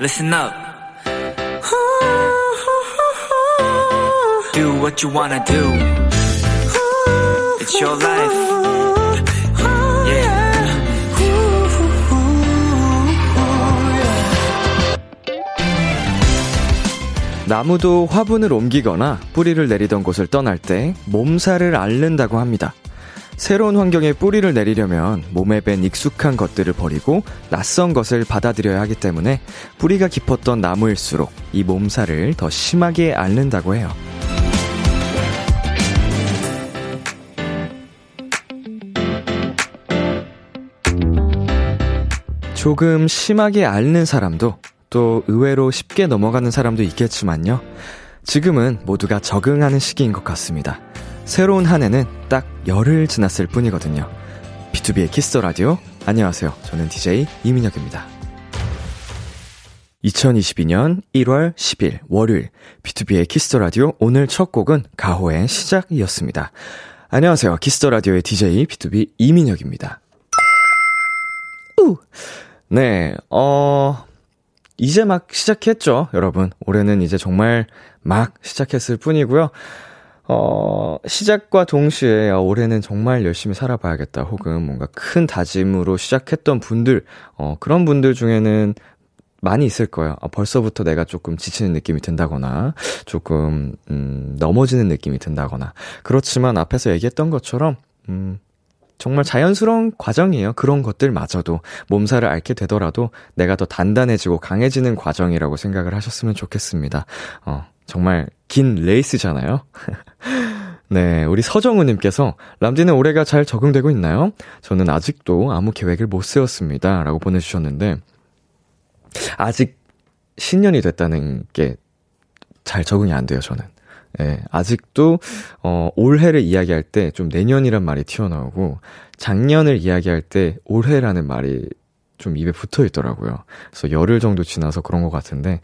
listen up. Do what you wanna do. It's your life. 나무도 화분을 옮기거나 뿌리를 내리던 곳을 떠날 때 몸살을 앓는다고 합니다. 새로운 환경에 뿌리를 내리려면 몸에 밴 익숙한 것들을 버리고 낯선 것을 받아들여야 하기 때문에 뿌리가 깊었던 나무일수록 이 몸살을 더 심하게 앓는다고 해요. 조금 심하게 앓는 사람도 또 의외로 쉽게 넘어가는 사람도 있겠지만요. 지금은 모두가 적응하는 시기인 것 같습니다. 새로운 한 해는 딱 열흘 지났을 뿐이거든요. B2B의 키스터 라디오. 안녕하세요. 저는 DJ 이민혁입니다. 2022년 1월 10일 월요일 B2B의 키스터 라디오 오늘 첫 곡은 가호의 시작이었습니다. 안녕하세요. 키스터 라디오의 DJ B2B 이민혁입니다. 우. 네. 어 이제 막 시작했죠, 여러분. 올해는 이제 정말 막 시작했을 뿐이고요. 어, 시작과 동시에 아, 올해는 정말 열심히 살아봐야겠다. 혹은 뭔가 큰 다짐으로 시작했던 분들, 어, 그런 분들 중에는 많이 있을 거예요. 아, 벌써부터 내가 조금 지치는 느낌이 든다거나, 조금, 음, 넘어지는 느낌이 든다거나. 그렇지만 앞에서 얘기했던 것처럼, 음, 정말 자연스러운 과정이에요. 그런 것들마저도 몸살을 앓게 되더라도 내가 더 단단해지고 강해지는 과정이라고 생각을 하셨으면 좋겠습니다. 어, 정말 긴 레이스잖아요. 네, 우리 서정우님께서 람디는 올해가 잘 적응되고 있나요? 저는 아직도 아무 계획을 못 세웠습니다. 라고 보내주셨는데, 아직 신년이 됐다는 게 잘 적응이 안 돼요, 저는. 예, 아직도, 어, 올해를 이야기할 때 좀 내년이란 말이 튀어나오고, 작년을 이야기할 때 올해라는 말이 좀 입에 붙어 있더라고요. 그래서 열흘 정도 지나서 그런 것 같은데,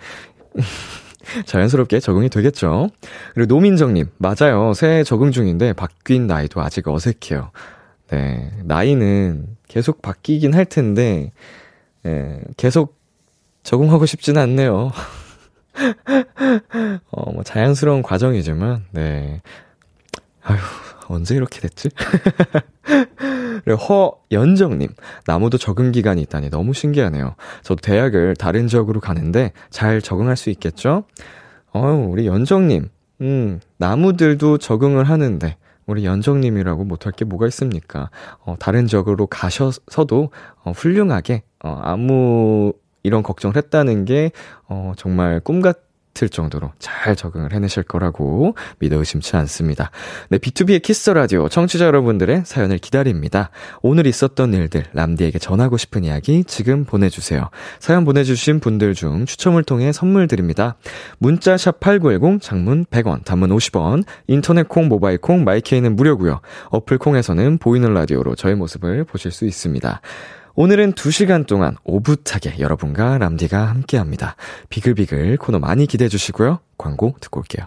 자연스럽게 적응이 되겠죠? 그리고 노민정님, 맞아요. 새해 적응 중인데 바뀐 나이도 아직 어색해요. 네, 나이는 계속 바뀌긴 할 텐데, 예, 계속 적응하고 싶지는 않네요. 어, 뭐, 자연스러운 과정이지만, 네. 아휴, 언제 이렇게 됐지? 허연정님, 나무도 적응 기간이 있다니 너무 신기하네요. 저도 대학을 다른 지역으로 가는데 잘 적응할 수 있겠죠? 어우, 우리 연정님, 음, 나무들도 적응을 하는데, 우리 연정님이라고 못할 게 뭐가 있습니까? 어, 다른 지역으로 가셔서도, 어, 훌륭하게, 어, 아무, 이런 걱정을 했다는 게, 어, 정말 꿈 같 을 정도로 잘 적응을 해내실 거라고 믿어 의심치 않습니다. 네, B2B의 키스 라디오 청취자 여러분들의 사연을 기다립니다. 오늘 있었던 일들, 람디에게 전하고 싶은 이야기 지금 보내주세요. 사연 보내주신 분들 중 추첨을 통해 선물 드립니다. 문자 샵 8910, 장문 100원, 단문 50원, 인터넷 콩, 모바일 콩, my K는 무료고요. 어플 콩에서는 보이는 라디오로 저의 모습을 보실 수 있습니다. 오늘은 2시간 동안 오붓하게 여러분과 람디가 함께 합니다. 비글비글 코너 많이 기대해 주시고요. 광고 듣고 올게요.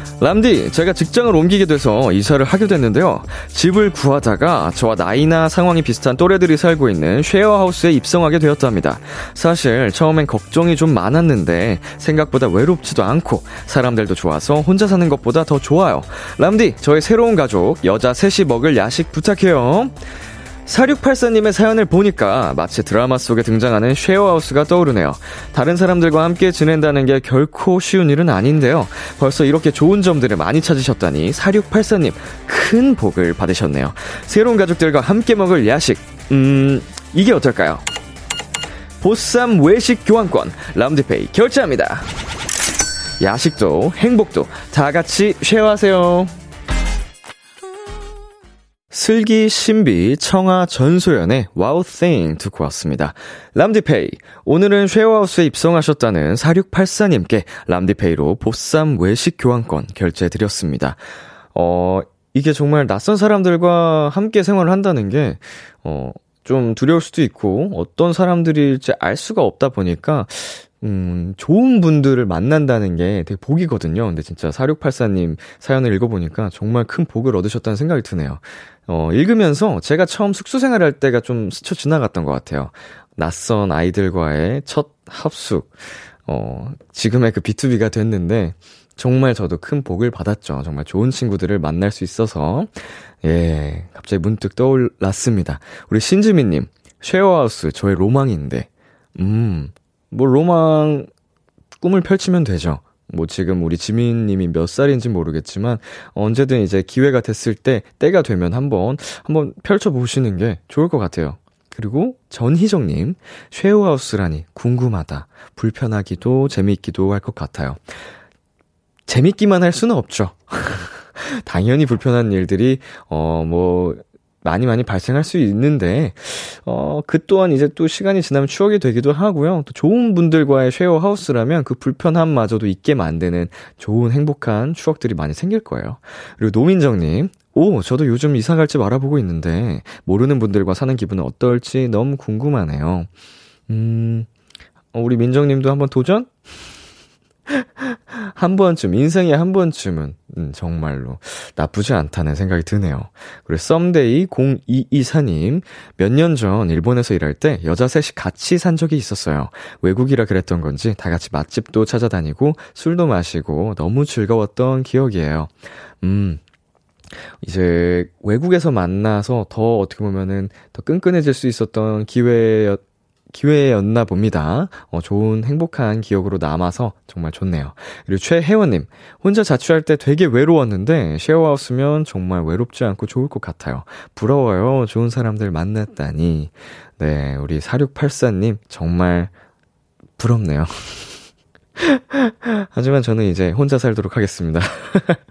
람디, 제가 직장을 옮기게 돼서 이사를 하게 됐는데요. 집을 구하다가 저와 나이나 상황이 비슷한 또래들이 살고 있는 쉐어하우스에 입성하게 되었답니다. 사실 처음엔 걱정이 좀 많았는데 생각보다 외롭지도 않고 사람들도 좋아서 혼자 사는 것보다 더 좋아요. 람디, 저의 새로운 가족, 여자 셋이 먹을 야식 부탁해요. 4684님의 사연을 보니까 마치 드라마 속에 등장하는 쉐어하우스가 떠오르네요. 다른 사람들과 함께 지낸다는 게 결코 쉬운 일은 아닌데요. 벌써 이렇게 좋은 점들을 많이 찾으셨다니 4684님 큰 복을 받으셨네요. 새로운 가족들과 함께 먹을 야식, 음, 이게 어떨까요? 보쌈 외식 교환권 람디페이 결제합니다. 야식도 행복도 다 같이 share하세요. 슬기 신비 청아 전소연의 Wow Thing 듣고 왔습니다. 람디페이 오늘은 쉐어하우스에 입성하셨다는 4684님께 람디페이로 보쌈 외식 교환권 결제해 드렸습니다. 어 이게 정말 낯선 사람들과 함께 생활을 한다는 게 어, 좀 두려울 수도 있고 어떤 사람들일지 알 수가 없다 보니까 음, 좋은 분들을 만난다는 게 되게 복이거든요. 근데 진짜 4684님 사연을 읽어보니까 정말 큰 복을 얻으셨다는 생각이 드네요. 어, 읽으면서 제가 처음 숙소 생활할 때가 좀 스쳐 지나갔던 것 같아요. 낯선 아이들과의 첫 합숙. 어, 지금의 그 B2B가 됐는데, 정말 저도 큰 복을 받았죠. 정말 좋은 친구들을 만날 수 있어서. 예, 갑자기 문득 떠올랐습니다. 우리 신지민님, 쉐어하우스 저의 로망인데, 음, 뭐 로망 꿈을 펼치면 되죠. 뭐 지금 우리 지민님이 몇 살인지 모르겠지만 언제든 이제 기회가 됐을 때 때가 되면 한번 한번 펼쳐 보시는 게 좋을 것 같아요. 그리고 전희정님 쉐어하우스라니 궁금하다. 불편하기도 재미있기도 할 것 같아요. 재밌기만 할 수는 없죠. 당연히 불편한 일들이 어 뭐 많이 많이 발생할 수 있는데, 어, 그 또한 이제 또 시간이 지나면 추억이 되기도 하고요. 또 좋은 분들과의 쉐어 하우스라면 그 불편함마저도 있게 만드는 좋은 행복한 추억들이 많이 생길 거예요. 그리고 노민정님, 오, 저도 요즘 이사 갈지 알아보고 있는데, 모르는 분들과 사는 기분은 어떨지 너무 궁금하네요. 음, 어, 우리 민정님도 한번 도전? 한 번쯤, 인생에 한 번쯤은, 음, 정말로 나쁘지 않다는 생각이 드네요. 그리고 썸데이 0224님, 몇 년 전 일본에서 일할 때 여자 셋이 같이 산 적이 있었어요. 외국이라 그랬던 건지 다 같이 맛집도 찾아다니고 술도 마시고 너무 즐거웠던 기억이에요. 음, 이제 외국에서 만나서 더 어떻게 보면은 더 끈끈해질 수 있었던 기회였 기회였나 봅니다. 어, 좋은 행복한 기억으로 남아서 정말 좋네요. 그리고 최혜원님, 혼자 자취할 때 되게 외로웠는데 쉐어하우스면 정말 외롭지 않고 좋을 것 같아요. 부러워요. 좋은 사람들 만났다니. 네, 우리 4684님, 정말 부럽네요. 하지만 저는 이제 혼자 살도록 하겠습니다.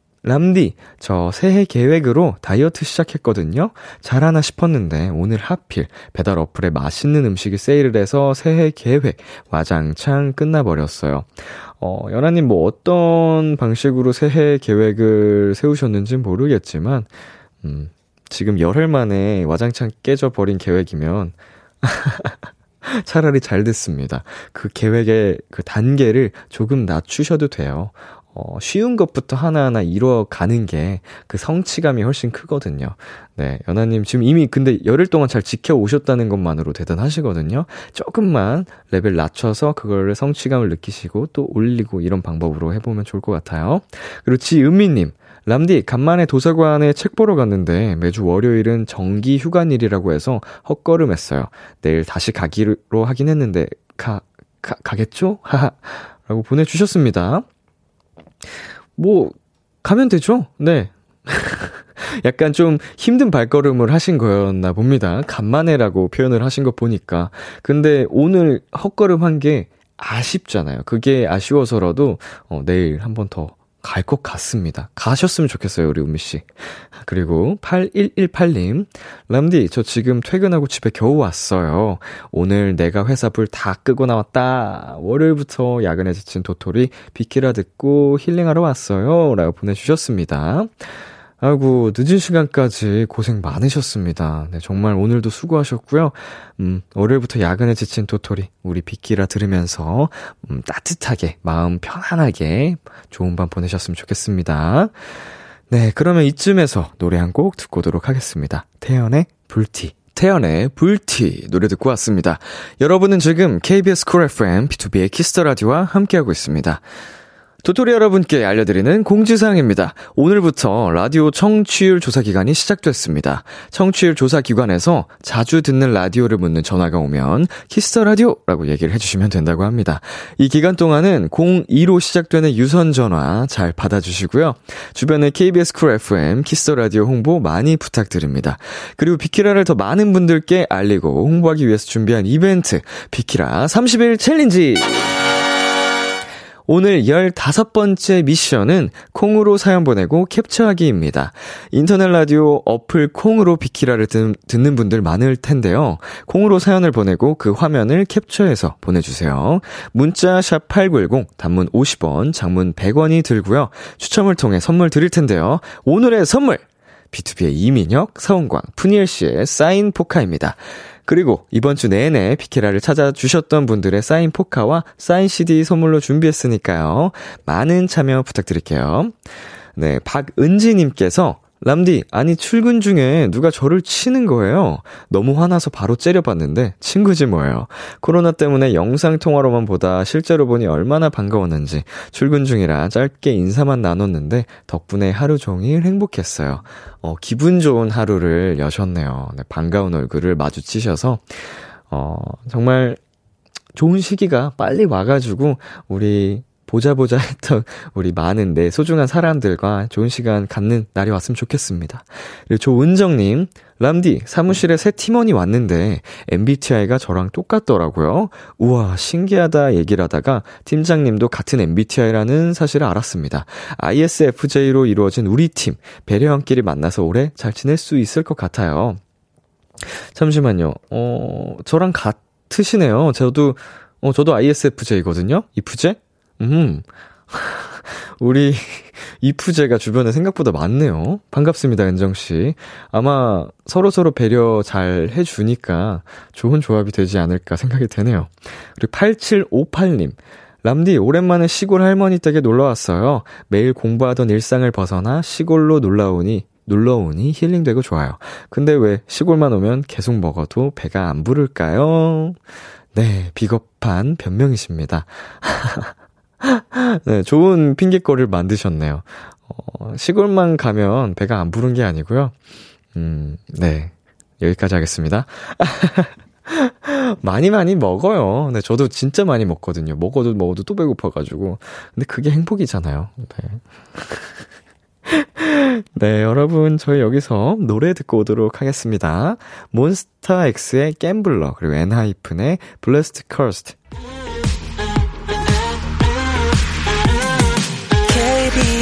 람디, 저 새해 계획으로 다이어트 시작했거든요? 잘하나 싶었는데 오늘 하필 배달 어플에 맛있는 음식이 세일을 해서 새해 계획 와장창 끝나버렸어요. 어, 연아님 뭐 어떤 방식으로 새해 계획을 세우셨는지 모르겠지만, 음, 지금 열흘 만에 와장창 깨져버린 계획이면, 차라리 잘 됐습니다. 그 계획의 그 단계를 조금 낮추셔도 돼요. 어, 쉬운 것부터 하나하나 이루어가는 게 그 성취감이 훨씬 크거든요. 네, 연하님 지금 이미 근데 열흘 동안 잘 지켜오셨다는 것만으로 대단하시거든요. 조금만 레벨 낮춰서 그거를 성취감을 느끼시고 또 올리고 이런 방법으로 해보면 좋을 것 같아요. 그리고 지은미님, 람디, 간만에 도서관에 책 보러 갔는데 매주 월요일은 정기 휴관일이라고 해서 헛걸음했어요. 내일 다시 가기로 하긴 했는데, 가, 가, 가겠죠? 하하. 라고 보내주셨습니다. 뭐, 가면 되죠? 네. 약간 좀 힘든 발걸음을 하신 거였나 봅니다. 간만에라고 표현을 하신 거 보니까. 근데 오늘 헛걸음 한 게 아쉽잖아요. 그게 아쉬워서라도, 어, 내일 한 번 더 갈 것 같습니다. 가셨으면 좋겠어요, 우리 우미 씨. 그리고 8118님, 람디, 저 지금 퇴근하고 집에 겨우 왔어요. 오늘 내가 회사 불 다 끄고 나왔다. 월요일부터 야근에 지친 도토리 비키라 듣고 힐링하러 왔어요. 라고 보내주셨습니다. 아이고, 늦은 시간까지 고생 많으셨습니다. 네, 정말 오늘도 수고하셨고요. 음, 월요일부터 야근에 지친 도토리, 우리 비키라 들으면서, 음, 따뜻하게, 마음 편안하게 좋은 밤 보내셨으면 좋겠습니다. 네, 그러면 이쯤에서 노래 한 곡 듣고 오도록 하겠습니다. 태연의 불티. 태연의 불티 노래 듣고 왔습니다. 여러분은 지금 KBS 쿨 FM B2B의 키스터 라디오와 함께하고 있습니다. 도토리 여러분께 알려드리는 공지사항입니다. 오늘부터 라디오 청취율 조사 기간이 시작됐습니다. 청취율 조사 기관에서 자주 듣는 라디오를 묻는 전화가 오면 Kiss the Radio라고 얘기를 해주시면 된다고 합니다. 이 기간 동안은 02로 시작되는 유선 전화 잘 받아주시고요. 주변에 KBS Cool FM Kiss the Radio 홍보 많이 부탁드립니다. 그리고 비키라를 더 많은 분들께 알리고 홍보하기 위해서 준비한 이벤트 비키라 30일 챌린지. 오늘 15번째 미션은 콩으로 사연 보내고 캡처하기입니다. 인터넷 라디오 어플 콩으로 비키라를 듣, 는 분들 많을 텐데요. 콩으로 사연을 보내고 그 화면을 캡처해서 보내주세요. 문자 샵8910 단문 50원, 장문 100원이 들고요. 추첨을 통해 선물 드릴 텐데요. 오늘의 선물! B2B의 이민혁, 서은광, 푸니엘 씨의 사인 포카입니다. 그리고 이번 주 내내 비키라를 찾아주셨던 분들의 사인 포카와 사인 CD 선물로 준비했으니까요. 많은 참여 부탁드릴게요. 네, 박은지님께서 람디, 아니, 출근 중에 누가 저를 치는 거예요. 너무 화나서 바로 째려봤는데, 친구지 뭐예요. 코로나 때문에 영상 통화로만 보다 실제로 보니 얼마나 반가웠는지, 출근 중이라 짧게 인사만 나눴는데, 덕분에 하루 종일 행복했어요. 어, 기분 좋은 하루를 여셨네요. 네, 반가운 얼굴을 마주치셔서, 어, 정말 좋은 시기가 빨리 와가지고, 우리 보자 보자 했던 우리 많은 내 소중한 사람들과 좋은 시간 갖는 날이 왔으면 좋겠습니다. 그리고 조은정님, 람디, 사무실에 새 팀원이 왔는데 MBTI가 저랑 똑같더라고요. 우와, 신기하다 얘기를 하다가 팀장님도 같은 MBTI라는 사실을 알았습니다. ISFJ로 이루어진 우리 팀, 배려함끼리 만나서 오래 잘 지낼 수 있을 것 같아요. 잠시만요. 어, 저랑 같으시네요. 저도, 어, 저도 ISFJ거든요? 이프제? 음. 우리 이프제가 주변에 생각보다 많네요. 반갑습니다, 은정씨. 아마 서로서로 배려 잘 해주니까 좋은 조합이 되지 않을까 생각이 되네요. 그리고 8758님. 람디, 오랜만에 시골 할머니 댁에 놀러 왔어요. 매일 공부하던 일상을 벗어나 시골로 놀러 오니, 놀러 오니 힐링되고 좋아요. 근데 왜 시골만 오면 계속 먹어도 배가 안 부를까요? 네, 비겁한 변명이십니다. 네, 좋은 핑계거리를 만드셨네요. 어, 시골만 가면 배가 안 부른 게 아니고요. 음, 네. 여기까지 하겠습니다. 많이 많이 먹어요. 네, 저도 진짜 많이 먹거든요. 먹어도 먹어도 또 배고파가지고. 근데 그게 행복이잖아요. 네. 네, 여러분, 저희 여기서 노래 듣고 오도록 하겠습니다. 몬스타 X의 Gambler, 그리고 엔하이픈의 Blessed-Cursed.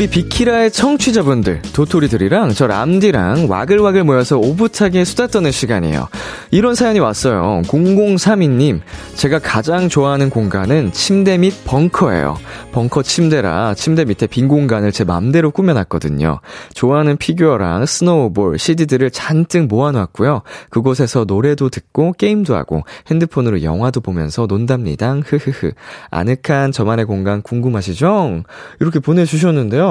우리 비키라의 청취자분들, 도토리들이랑 저 람디랑 와글와글 모여서 오붓하게 수다 떠는 시간이에요. 이런 사연이 왔어요. 0032님, 제가 가장 좋아하는 공간은 침대 밑 벙커예요. 벙커 침대라 침대 밑에 빈 공간을 제 맘대로 꾸며놨거든요. 좋아하는 피규어랑 스노우볼, CD들을 잔뜩 모아놨고요. 그곳에서 노래도 듣고 게임도 하고 핸드폰으로 영화도 보면서 논답니다. 흐흐흐. 아늑한 저만의 공간 궁금하시죠? 이렇게 보내주셨는데요.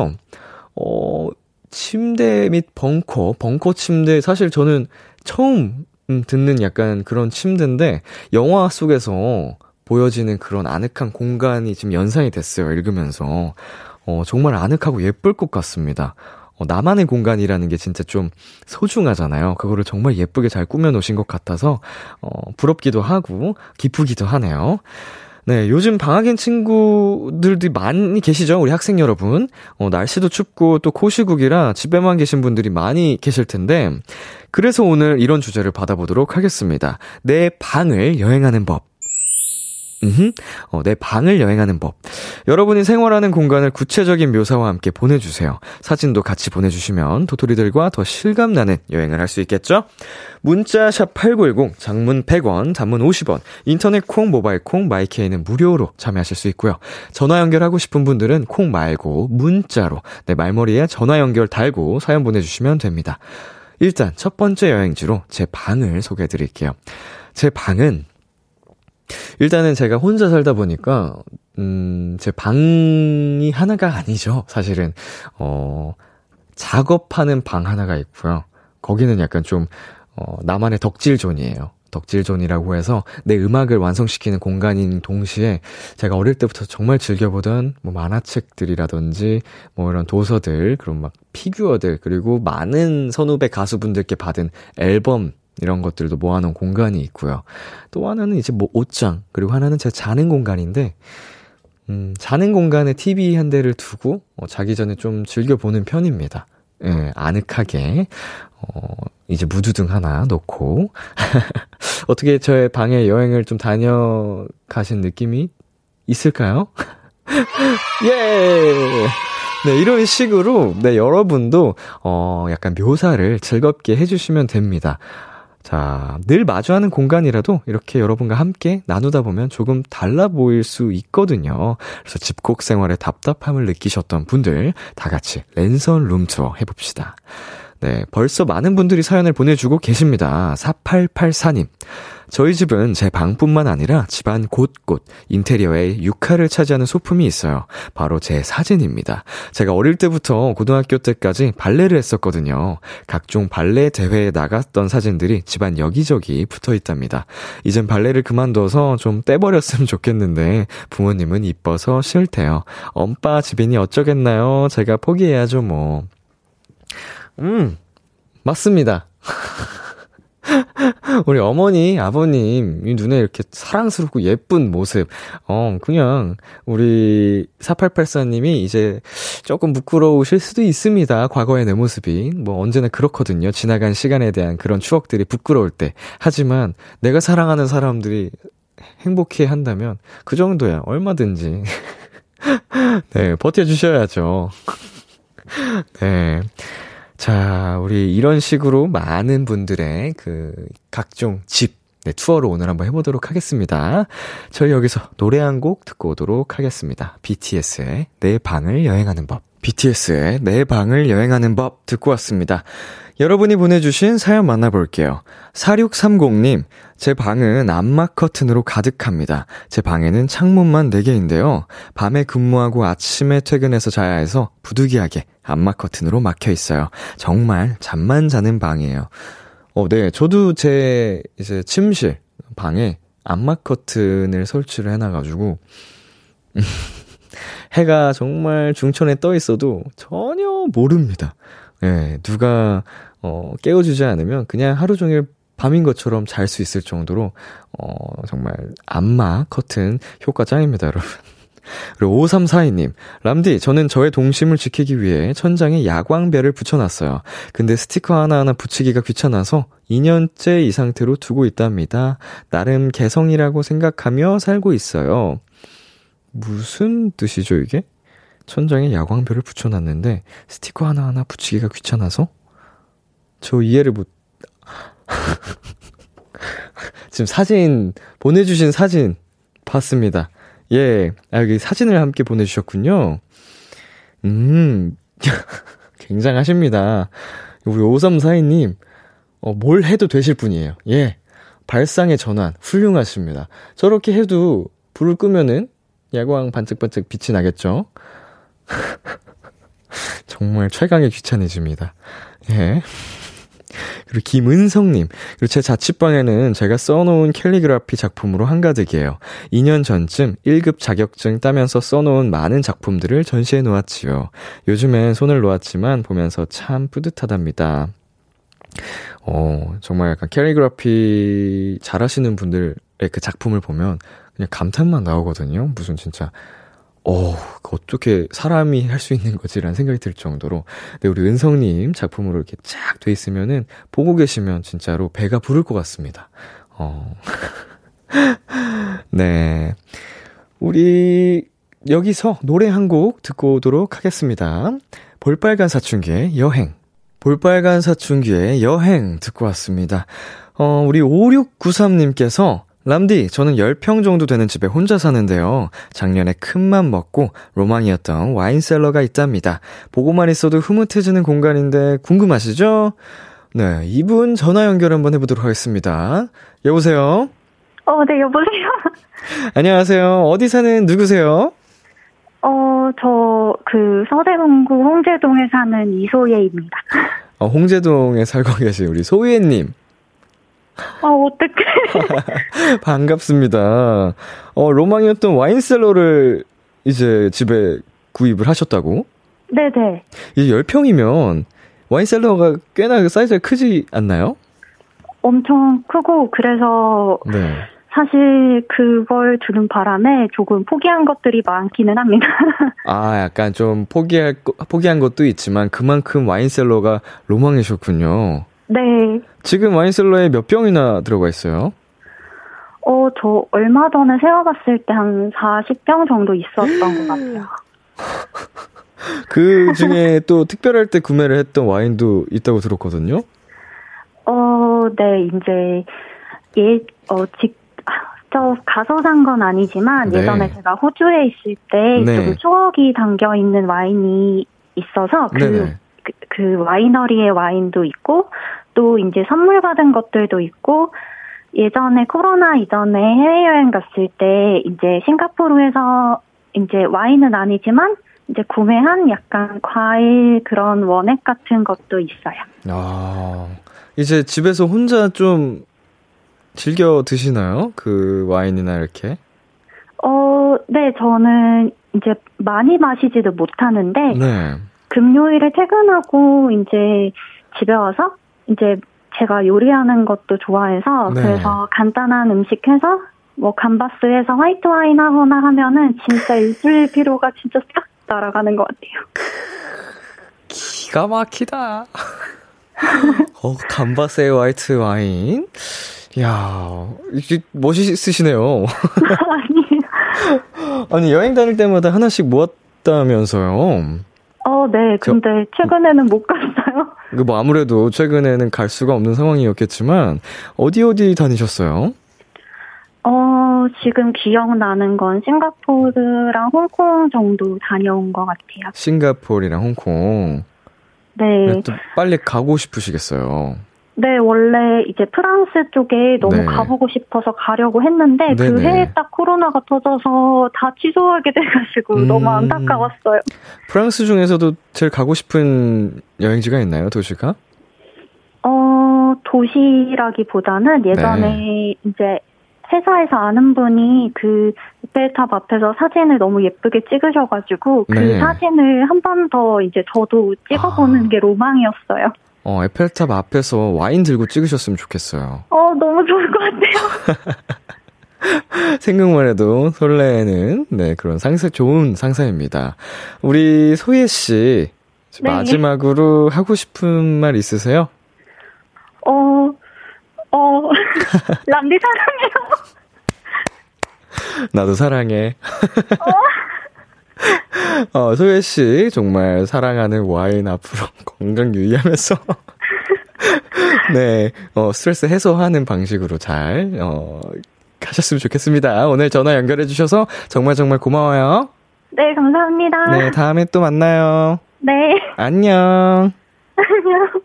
어, 침대 및 벙커, 벙커 침대, 사실 저는 처음 음, 듣는 약간 그런 침대인데, 영화 속에서 보여지는 그런 아늑한 공간이 지금 연상이 됐어요, 읽으면서. 어, 정말 아늑하고 예쁠 것 같습니다. 어, 나만의 공간이라는 게 진짜 좀 소중하잖아요. 그거를 정말 예쁘게 잘 꾸며놓으신 것 같아서, 어, 부럽기도 하고, 기쁘기도 하네요. 네, 요즘 방학인 친구들도 많이 계시죠? 우리 학생 여러분. 어, 날씨도 춥고 또 코시국이라 집에만 계신 분들이 많이 계실 텐데, 그래서 오늘 이런 주제를 받아보도록 하겠습니다. 내 방을 여행하는 법. 음, 어, 내 방을 여행하는 법. 여러분이 생활하는 공간을 구체적인 묘사와 함께 보내주세요. 사진도 같이 보내주시면 도토리들과 더 실감나는 여행을 할 수 있겠죠? 문자 샵 8910, 장문 100원, 단문 50원, 인터넷 콩, 모바일 콩, 마이케이는 무료로 참여하실 수 있고요. 전화 연결하고 싶은 분들은 콩 말고 문자로 내 말머리에 전화 연결 달고 사연 보내주시면 됩니다. 일단 첫 번째 여행지로 제 방을 소개해 드릴게요. 제 방은 일단은 제가 혼자 살다 보니까, 음, 제 방이 하나가 아니죠. 사실은, 어, 작업하는 방 하나가 있고요. 거기는 약간 좀, 어, 나만의 덕질존이에요. 덕질존이라고 해서 내 음악을 완성시키는 공간인 동시에 제가 어릴 때부터 정말 즐겨보던 뭐 만화책들이라든지 뭐 이런 도서들, 그런 막 피규어들, 그리고 많은 선후배 가수분들께 받은 앨범 이런 것들도 모아놓은 공간이 있고요. 또 하나는 이제 뭐 옷장, 그리고 하나는 제가 자는 공간인데, 음, 자는 공간에 TV 한 대를 두고, 어, 자기 전에 좀 즐겨보는 편입니다. 예, 아늑하게, 어, 이제 무드등 하나 놓고, 어떻게 저의 방에 여행을 좀 다녀가신 느낌이 있을까요? 예! 네, 이런 식으로, 네, 여러분도, 어, 약간 묘사를 즐겁게 해주시면 됩니다. 자, 늘 마주하는 공간이라도 이렇게 여러분과 함께 나누다 보면 조금 달라 보일 수 있거든요. 그래서 집콕 생활에 답답함을 느끼셨던 분들 다 같이 랜선 룸투어 해봅시다. 네, 벌써 많은 분들이 사연을 보내주고 계십니다. 4884님. 저희 집은 제 방뿐만 아니라 집안 곳곳 인테리어에 육화를 차지하는 소품이 있어요. 바로 제 사진입니다. 제가 어릴 때부터 고등학교 때까지 발레를 했었거든요. 각종 발레 대회에 나갔던 사진들이 집안 여기저기 붙어 있답니다. 이젠 발레를 그만둬서 좀 떼버렸으면 좋겠는데 부모님은 이뻐서 싫대요. 엄빠 집이니 어쩌겠나요? 제가 포기해야죠 뭐. 음, 맞습니다. 우리 어머니, 아버님, 이 눈에 이렇게 사랑스럽고 예쁜 모습. 어, 그냥, 우리 4884님이 이제 조금 부끄러우실 수도 있습니다. 과거의 내 모습이. 뭐 언제나 그렇거든요. 지나간 시간에 대한 그런 추억들이 부끄러울 때. 하지만 내가 사랑하는 사람들이 행복해 한다면 그 정도야. 얼마든지. 네, 버텨주셔야죠. 네. 자, 우리 이런 식으로 많은 분들의 그 각종 집, 네, 투어를 오늘 한번 해보도록 하겠습니다. 저희 여기서 노래 한 곡 듣고 오도록 하겠습니다. BTS의 내 방을 여행하는 법. BTS의 내 방을 여행하는 법 듣고 왔습니다. 여러분이 보내주신 사연 만나볼게요. 4630님, 제 방은 암막 커튼으로 가득합니다. 제 방에는 창문만 4개인데요. 밤에 근무하고 아침에 퇴근해서 자야 해서 부득이하게 암막 커튼으로 막혀 있어요. 정말 잠만 자는 방이에요. 어, 네. 저도 제 이제 침실 방에 암막 커튼을 설치를 해놔가지고, 해가 정말 중천에 떠 있어도 전혀 모릅니다. 예, 네, 누가 어, 깨워주지 않으면 그냥 하루 종일 밤인 것처럼 잘 수 있을 정도로, 어, 정말 안마 커튼 효과 짱입니다, 여러분. 그리고 5342님, 람디, 저는 저의 동심을 지키기 위해 천장에 야광별을 붙여놨어요. 근데 스티커 하나하나 붙이기가 귀찮아서 2년째 이 상태로 두고 있답니다. 나름 개성이라고 생각하며 살고 있어요. 무슨 뜻이죠, 이게? 천장에 야광별을 붙여놨는데 스티커 하나하나 붙이기가 귀찮아서? 저 이해를 못, 지금 사진, 보내주신 사진 봤습니다. 예, 아, 여기 사진을 함께 보내주셨군요. 음, 굉장하십니다. 우리 5342님, 어, 뭘 해도 되실 분이에요. 예. 발상의 전환, 훌륭하십니다. 저렇게 해도 불을 끄면은 야광 반짝반짝 빛이 나겠죠? 정말 최강의 귀차니즘이다. 예. 그리고 김은성님. 그리고 제 자취방에는 제가 써놓은 캘리그라피 작품으로 한가득이에요. 2년 전쯤 1급 자격증 따면서 써놓은 많은 작품들을 전시해 놓았지요. 요즘엔 손을 놓았지만 보면서 참 뿌듯하답니다. 어, 정말 약간 캘리그라피 잘하시는 분들 그 작품을 보면 그냥 감탄만 나오거든요. 무슨 진짜 어, 어떻게 사람이 할 수 있는 거지라는 생각이 들 정도로. 네, 우리 은성님 작품으로 이렇게 쫙 돼 있으면은, 보고 계시면 진짜로 배가 부를 것 같습니다. 어. 네. 우리, 여기서 노래 한 곡 듣고 오도록 하겠습니다. 볼빨간 사춘기의 여행. 볼빨간 사춘기의 여행 듣고 왔습니다. 어, 우리 5693님께서 람디, 저는 10평 정도 되는 집에 혼자 사는데요. 작년에 큰맘 먹고 로망이었던 와인셀러가 있답니다. 보고만 있어도 흐뭇해지는 공간인데 궁금하시죠? 네, 이분 전화 연결 한번 해보도록 하겠습니다. 여보세요? 어, 네, 여보세요? 안녕하세요. 어디 사는 누구세요? 어, 저, 그, 서대문구 홍제동에 사는 이소예입니다. 어, 홍제동에 살고 계신 우리 소예님. 아, 어떡해. 반갑습니다. 어, 로망이었던 와인셀러를 이제 집에 구입을 하셨다고? 네네. 이제 10평이면 와인셀러가 꽤나 그 사이즈가 크지 않나요? 엄청 크고, 그래서. 네. 사실 그걸 두는 바람에 조금 포기한 것들이 많기는 합니다. 아, 약간 좀 포기할 포기한 것도 있지만 그만큼 와인셀러가 로망이셨군요. 네. 지금 와인셀러에 몇 병이나 들어가 있어요? 어, 저 얼마 전에 세어봤을 때 한 40병 정도 있었던 것 같아요. 그 중에 또 특별할 때 구매를 했던 와인도 있다고 들었거든요? 어, 네, 이제, 예, 어, 직, 저 가서 산 건 아니지만 네. 예전에 제가 호주에 있을 때 네. 좀 추억이 담겨 있는 와인이 있어서 그, 그, 그 와이너리의 와인도 있고 또 이제 선물 받은 것들도 있고 예전에 코로나 이전에 해외여행 갔을 때 이제 싱가포르에서 이제 와인은 아니지만 이제 구매한 약간 과일 그런 원액 같은 것도 있어요. 아, 이제 집에서 혼자 좀 즐겨 드시나요? 그 와인이나 이렇게? 어, 네, 저는 이제 많이 마시지도 못하는데, 네. 금요일에 퇴근하고 이제 집에 와서 이제 제가 요리하는 것도 좋아해서 네. 그래서 간단한 음식 해서 뭐 감바스 해서 화이트 와인 하거나 하면은 진짜 일주일 피로가 진짜 싹 날아가는 것 같아요. 기가 막히다. 어, 감바스의 화이트 와인. 야, 이게 멋있으시네요. 아니. 아니 여행 다닐 때마다 하나씩 모았다면서요? 어, 네. 근데 저, 최근에는 못 갔어요. 그뭐 아무래도 최근에는 갈 수가 없는 상황이었겠지만 어디 어디 다니셨어요? 어, 지금 기억나는 건 싱가포르랑 홍콩 정도 다녀온 것 같아요. 싱가포르랑 홍콩. 네. 또 빨리 가고 싶으시겠어요. 네, 원래 이제 프랑스 쪽에 너무 네. 가보고 싶어서 가려고 했는데 그 네네. 그 해에 딱 코로나가 터져서 다 취소하게 돼가지고 음... 너무 안타까웠어요. 프랑스 중에서도 제일 가고 싶은 여행지가 있나요, 도시가? 어, 도시라기보다는 예전에 네. 이제 회사에서 아는 분이 그 이펠탑 앞에서 사진을 너무 예쁘게 찍으셔가지고 그 네. 사진을 한 번 더 이제 저도 찍어보는 아... 게 로망이었어요. 어, 에펠탑 앞에서 와인 들고 찍으셨으면 좋겠어요. 어, 너무 좋을 것 같아요. 생각만 해도 설레는, 네, 그런 상상, 좋은 상상입니다. 우리 소예 씨, 네. 마지막으로 하고 싶은 말 있으세요? 어, 어, 람디 사랑해요. 나도 사랑해. 어? 어, 소혜 씨, 정말 사랑하는 와인 앞으로 건강 유의하면서. 네, 어, 스트레스 해소하는 방식으로 잘, 어, 가셨으면 좋겠습니다. 오늘 전화 연결해주셔서 정말 정말 고마워요. 네, 감사합니다. 네, 다음에 또 만나요. 네. 안녕. 안녕.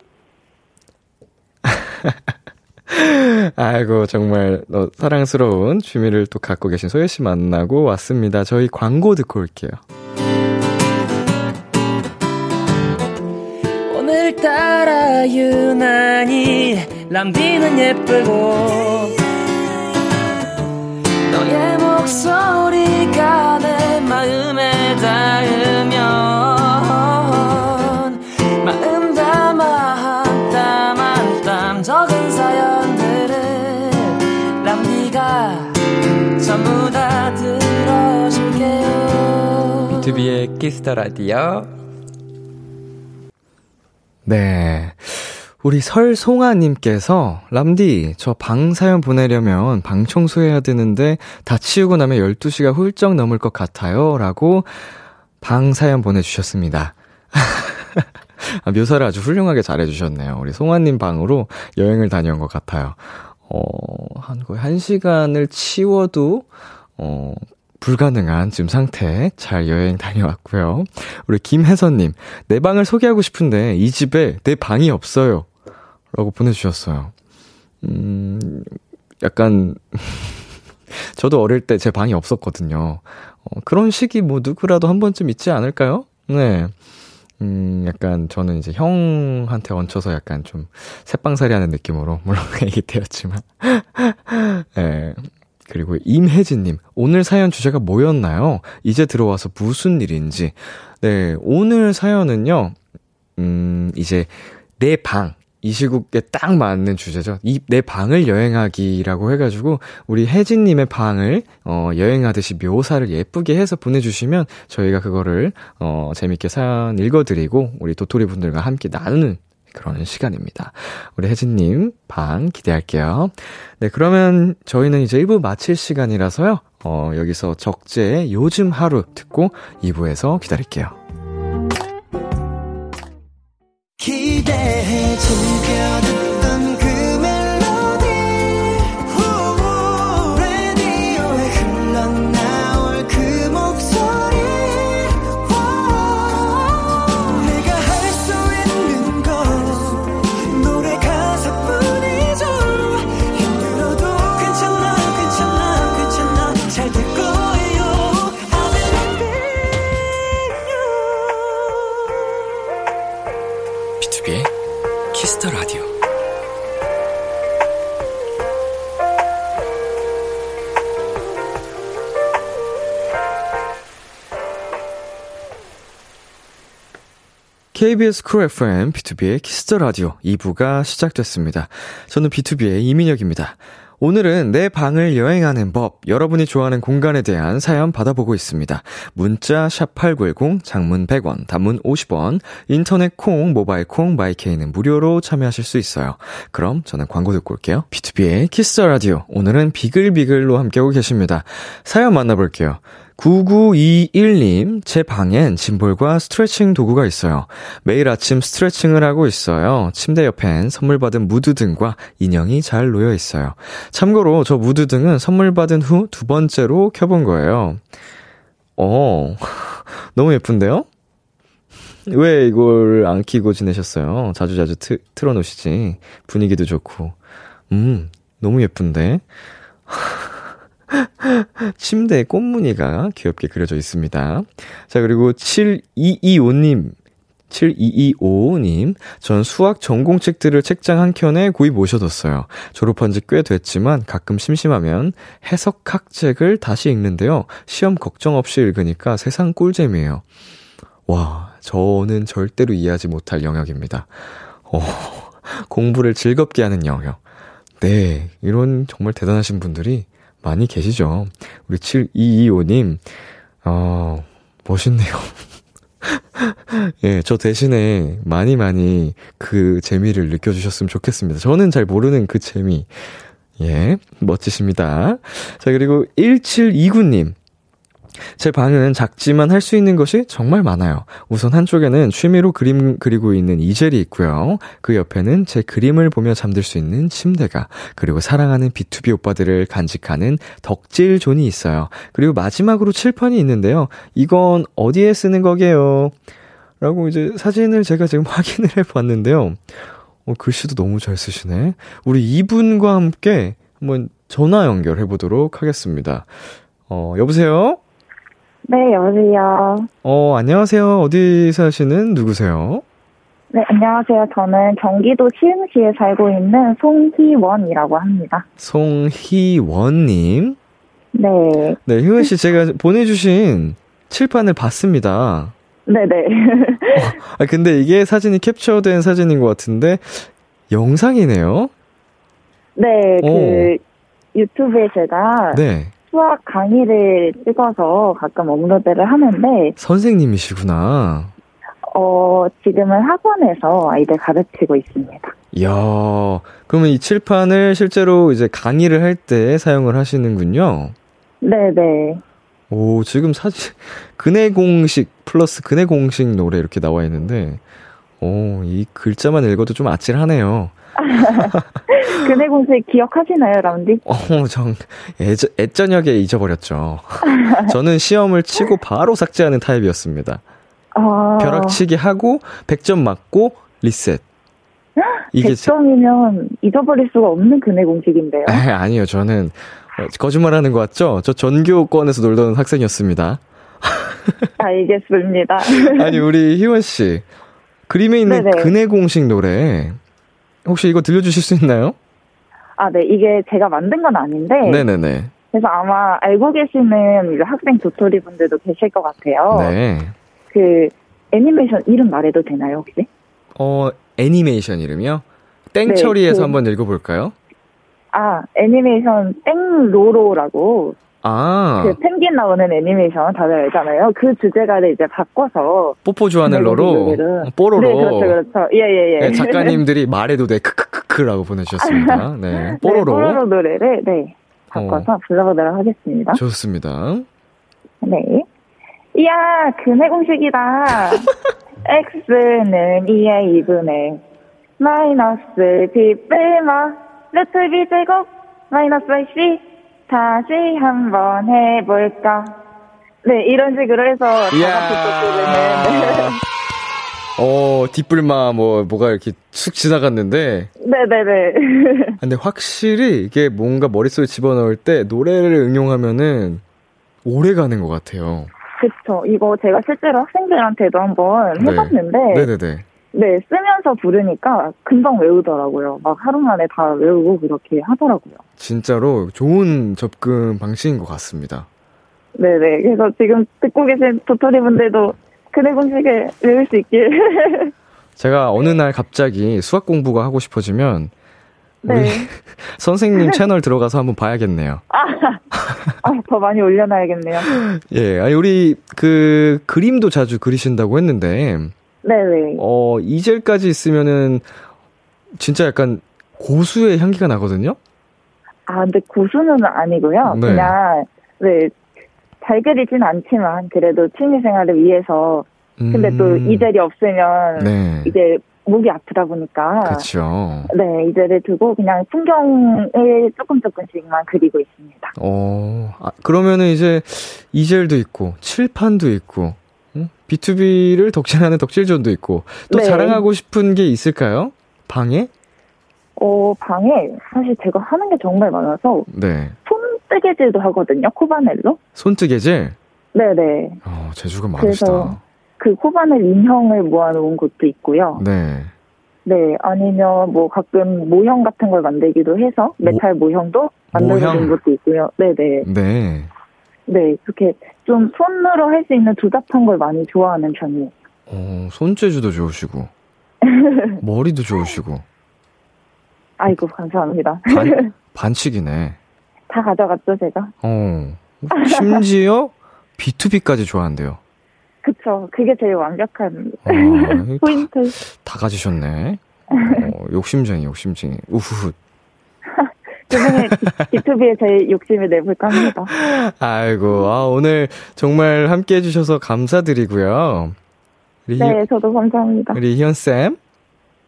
아이고, 정말, 어, 사랑스러운 취미를 또 갖고 계신 소혜 씨 만나고 왔습니다. 저희 광고 듣고 올게요. 오늘따라 유난히 람비는 예쁘고 너의 목소리가 내 마음에 닿으면 전부 다 들어줄게요 B2B의 키스 더 라디오 네. 우리 설송아님께서, 람디, 저 방 사연 보내려면 방 청소해야 되는데, 다 치우고 나면 12시가 훌쩍 넘을 것 같아요. 라고 방 사연 보내주셨습니다. 아, 묘사를 아주 훌륭하게 잘해주셨네요. 우리 송아님 방으로 여행을 다녀온 것 같아요. 어, 한 거의 한 시간을 치워도, 어, 불가능한 지금 상태 잘 여행 다녀왔고요. 우리 김혜선님, 내 방을 소개하고 싶은데 이 집에 내 방이 없어요. 라고 보내주셨어요. 음, 약간, 저도 어릴 때 제 방이 없었거든요. 어, 그런 시기 뭐 누구라도 한 번쯤 있지 않을까요? 네. 음, 약간 저는 이제 형한테 얹혀서 약간 좀 새빵살이 하는 느낌으로, 물론 애기 때였지만. 네. 그리고 임혜진님, 오늘 사연 주제가 뭐였나요? 이제 들어와서 무슨 일인지. 네, 오늘 사연은요, 음, 이제 내 방, 이 시국에 딱 맞는 주제죠. 이 내 방을 여행하기라고 해가지고 우리 혜진님의 방을 어 여행하듯이 묘사를 예쁘게 해서 보내주시면 저희가 그거를 어 재밌게 사연 읽어드리고 우리 도토리 분들과 함께 나누는 그런 시간입니다. 우리 혜진님 방 기대할게요. 네, 그러면 저희는 이제 1부 마칠 시간이라서요. 어, 여기서 적재의 요즘 하루 듣고 2부에서 기다릴게요. 기대해 즐겨 KBS 쿨 FM, B2B의 키스 더 라디오 2부가 시작됐습니다. 저는 B2B의 이민혁입니다. 오늘은 내 방을 여행하는 법, 여러분이 좋아하는 공간에 대한 사연 받아보고 있습니다. 문자 샵8910, 장문 100원, 단문 50원, 인터넷 콩, 모바일 콩, 마이 K는 무료로 참여하실 수 있어요. 그럼 저는 광고 듣고 올게요. B2B의 키스 더 라디오, 오늘은 비글비글로 함께하고 계십니다. 사연 만나볼게요. 9921님, 제 방엔 짐볼과 스트레칭 도구가 있어요. 매일 아침 스트레칭을 하고 있어요. 침대 옆엔 선물 받은 무드 등과 인형이 잘 놓여 있어요. 참고로 저 무드 등은 선물 받은 후 두 번째로 켜본 거예요. 어, 너무 예쁜데요? 왜 이걸 안 키고 지내셨어요? 자주자주 트, 틀어놓으시지. 분위기도 좋고. 음, 너무 예쁜데? 침대에 꽃무늬가 귀엽게 그려져 있습니다. 자, 그리고 7225님. 7225님, 전 수학 전공책들을 책장 한 켠에 고이 모셔뒀어요. 졸업한 지 꽤 됐지만 가끔 심심하면 해석학책을 다시 읽는데요. 시험 걱정 없이 읽으니까 세상 꿀잼이에요. 와, 저는 절대로 이해하지 못할 영역입니다. 어, 공부를 즐겁게 하는 영역. 네, 이런 정말 대단하신 분들이 많이 계시죠. 우리 7225님, 어, 멋있네요. 예, 저 대신에 많이 많이 그 재미를 느껴주셨으면 좋겠습니다. 저는 잘 모르는 그 재미. 예, 멋지십니다. 자, 그리고 1729님. 제 방은 작지만 할 수 있는 것이 정말 많아요. 우선 한쪽에는 취미로 그림 그리고 있는 이젤이 있고요. 그 옆에는 제 그림을 보며 잠들 수 있는 침대가, 그리고 사랑하는 B2B 오빠들을 간직하는 덕질 존이 있어요. 그리고 마지막으로 칠판이 있는데요. 이건 어디에 쓰는 거게요? 라고 이제 사진을 제가 지금 확인을 해 봤는데요. 어, 글씨도 너무 잘 쓰시네. 우리 이분과 함께 한번 전화 연결해 보도록 하겠습니다. 어, 여보세요? 네, 여보세요. 어, 안녕하세요. 어디 사시는 누구세요? 네, 안녕하세요. 저는 경기도 시흥시에 살고 있는 송희원이라고 합니다. 송희원님? 네. 네, 희원 씨, 제가 보내주신 칠판을 봤습니다. 네네. 어, 아, 근데 이게 사진이 캡처된 사진인 것 같은데, 영상이네요? 네, 그, 오. 유튜브에 제가. 네. 수학 강의를 찍어서 가끔 업로드를 하는데 선생님이시구나. 어, 지금은 학원에서 아이들 가르치고 있습니다. 이야, 그러면 이 칠판을 실제로 이제 강의를 할 때 사용을 하시는군요. 네네. 오, 지금 사진, 근해 공식 플러스 근해 공식 노래 이렇게 나와 있는데, 오, 이 글자만 읽어도 좀 아찔하네요. 근해 공식 기억하시나요, 라운디? 어, 정, 애저, 애저녁에 잊어버렸죠. 저는 시험을 치고 바로 삭제하는 타입이었습니다. 아... 벼락치기 하고, 100점 맞고, 리셋. 이게 100점이면 잊어버릴 수가 없는 근해 공식인데요. 에, 아니요, 저는 어, 거짓말 하는 거 같죠? 저 전교권에서 놀던 학생이었습니다. 알겠습니다. 아니, 우리 희원 씨. 그림에 있는 네네. 근해 공식 노래. 혹시 이거 들려주실 수 있나요? 아, 네. 이게 제가 만든 건 아닌데. 네네네. 그래서 아마 알고 계시는 학생 도토리 분들도 계실 것 같아요. 네. 그, 애니메이션 이름 말해도 되나요, 혹시? 어, 애니메이션 이름이요? 땡처리에서 네, 그, 한번 읽어볼까요? 아, 애니메이션 땡로로라고. 아. 그 펭귄 나오는 애니메이션 다들 알잖아요. 그 주제가를 이제 바꿔서. 뽀뽀 좋아하는 로로. 어, 뽀로로. 네, 그렇죠, 그렇죠. 예, 예, 예. 네, 작가님들이 말해도 돼. 크크크크라고 보내주셨습니다. 네. 뽀로로. 네, 뽀로로 노래를, 네. 바꿔서 어. 불러보도록 하겠습니다. 좋습니다. 네. 이야, 근해 공식이다. x는 2의 2분의 마이너스 b 빼마 루트 b 제곱 마이너스 c 다시 한번 해볼까 네 이런 식으로 해서 다 같이 어, 뒷불마, 뭐, 뭐가 이렇게 쑥 지나갔는데. 네네네. 근데 확실히 이게 뭔가 머릿속에 집어넣을 때 노래를 응용하면은 오래 가는 것 같아요. 그쵸. 이거 제가 실제로 학생들한테도 한번 네. 해봤는데. 네 네네. 네, 쓰면서 부르니까 금방 외우더라고요. 막 하루 만에 다 외우고 그렇게 하더라고요. 진짜로 좋은 접근 방식인 것 같습니다. 네네. 그래서 지금 듣고 계신 도토리 분들도 그네 공식을 외울 수 있길. 제가 어느 날 갑자기 수학 공부가 하고 싶어지면 우리 네. 선생님 채널 들어가서 한번 봐야겠네요. 아, 아, 더 많이 올려놔야겠네요. 예, 아니, 우리 그 그림도 자주 그리신다고 했는데. 네네. 어, 이젤까지 있으면은 진짜 약간 고수의 향기가 나거든요? 아, 근데 고수는 아니고요. 네. 그냥, 네, 잘 그리진 않지만, 그래도 취미 생활을 위해서. 근데 음. 또 이젤이 없으면, 네. 이제 목이 아프다 보니까. 그렇죠. 네, 이제를 두고 그냥 풍경을 조금 조금씩만 그리고 있습니다. 어, 아, 그러면은 이제 이젤도 있고 칠판도 있고 응? B2B를 덕질하는 덕질존도 있고 또 네. 자랑하고 싶은 게 있을까요? 방에? 어, 방에 사실 제가 하는 게 정말 많아서 네. 손뜨개질도 하거든요. 코바넬로. 손뜨개질? 네네. 어, 재주가 많으시다. 그 코바늘 인형을 모아놓은 곳도 있고요. 네. 네, 아니면 뭐 가끔 모형 같은 걸 만들기도 해서 메탈 모, 형도 만들어놓은 곳도 있고요. 네네. 네. 네, 그렇게 좀 손으로 할 수 있는 조잡한 걸 많이 좋아하는 편이에요. 어, 손재주도 좋으시고. 머리도 좋으시고. 아이고, 감사합니다. 반, 반칙이네. 다 가져갔죠, 제가? 어. 심지어 B2B까지 좋아한대요. 그쵸. 그게 제일 완벽한 아, 포인트. 다, 다 가지셨네. 어, 욕심쟁이, 욕심쟁이. 우후훗. 그중에 B2B에 제 욕심을 내볼까 합니다. 아이고, 아, 오늘 정말 함께 해주셔서 감사드리고요. 네, 희, 저도 감사합니다. 우리 희연쌤.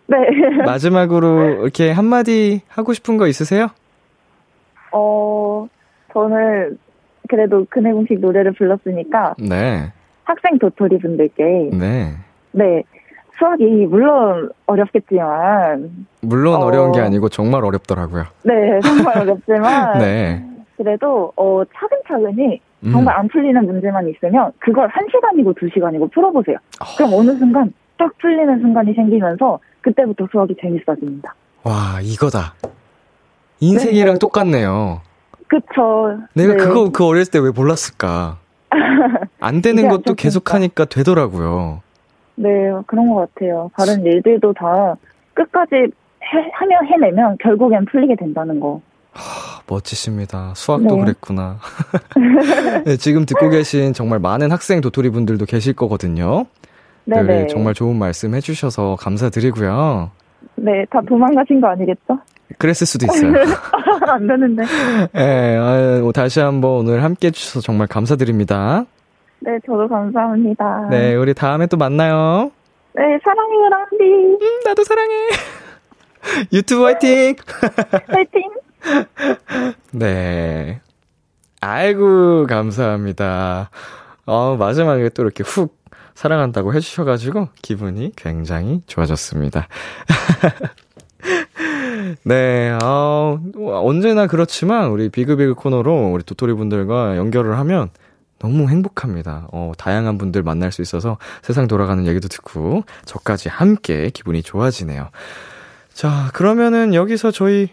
네. 마지막으로 이렇게 한마디 하고 싶은 거 있으세요? 어, 저는 그래도 그네 공식 노래를 불렀으니까. 네. 학생 도토리 분들께 네. 네. 수학이 물론 어렵겠지만 물론 어, 려운게 아니고 정말 어렵더라고요. 네, 정말 어렵지만 네. 그래도 어 차근차근히 음. 정말 안 풀리는 문제만 있으면 그걸 한 시간이고 두 시간이고 풀어보세요. 어. 그럼 어느 순간 딱 풀리는 순간이 생기면서 그때부터 수학이 재밌어집니다. 와 이거다. 인생이랑 네. 똑같네요. 그쵸. 내가 네. 그거 그 어렸을 때 왜 몰랐을까? 안 되는 것도 계속 하니까 되더라고요. 네, 그런 것 같아요. 다른 일들도 다 끝까지 해, 하며 해내면 결국엔 풀리게 된다는 거. 하, 멋지십니다. 수학도 네. 그랬구나. 네, 지금 듣고 계신 정말 많은 학생 도토리 분들도 계실 거거든요. 네, 네. 정말 좋은 말씀 해주셔서 감사드리고요. 네, 다 도망가신 거 아니겠죠? 그랬을 수도 있어요. 안 되는데. 네, 아유, 다시 한번 오늘 함께 해주셔서 정말 감사드립니다. 네, 저도 감사합니다. 네, 우리 다음에 또 만나요. 네, 사랑해요, 람비. 음, 나도 사랑해. 유튜브 화이팅! 화이팅! 네. 아이고, 감사합니다. 어, 마지막에 또 이렇게 훅 사랑한다고 해주셔가지고 기분이 굉장히 좋아졌습니다. 네, 어, 언제나 그렇지만 우리 비그비그 코너로 우리 도토리 분들과 연결을 하면 너무 행복합니다. 어, 다양한 분들 만날 수 있어서 세상 돌아가는 얘기도 듣고 저까지 함께 기분이 좋아지네요. 자, 그러면은 여기서 저희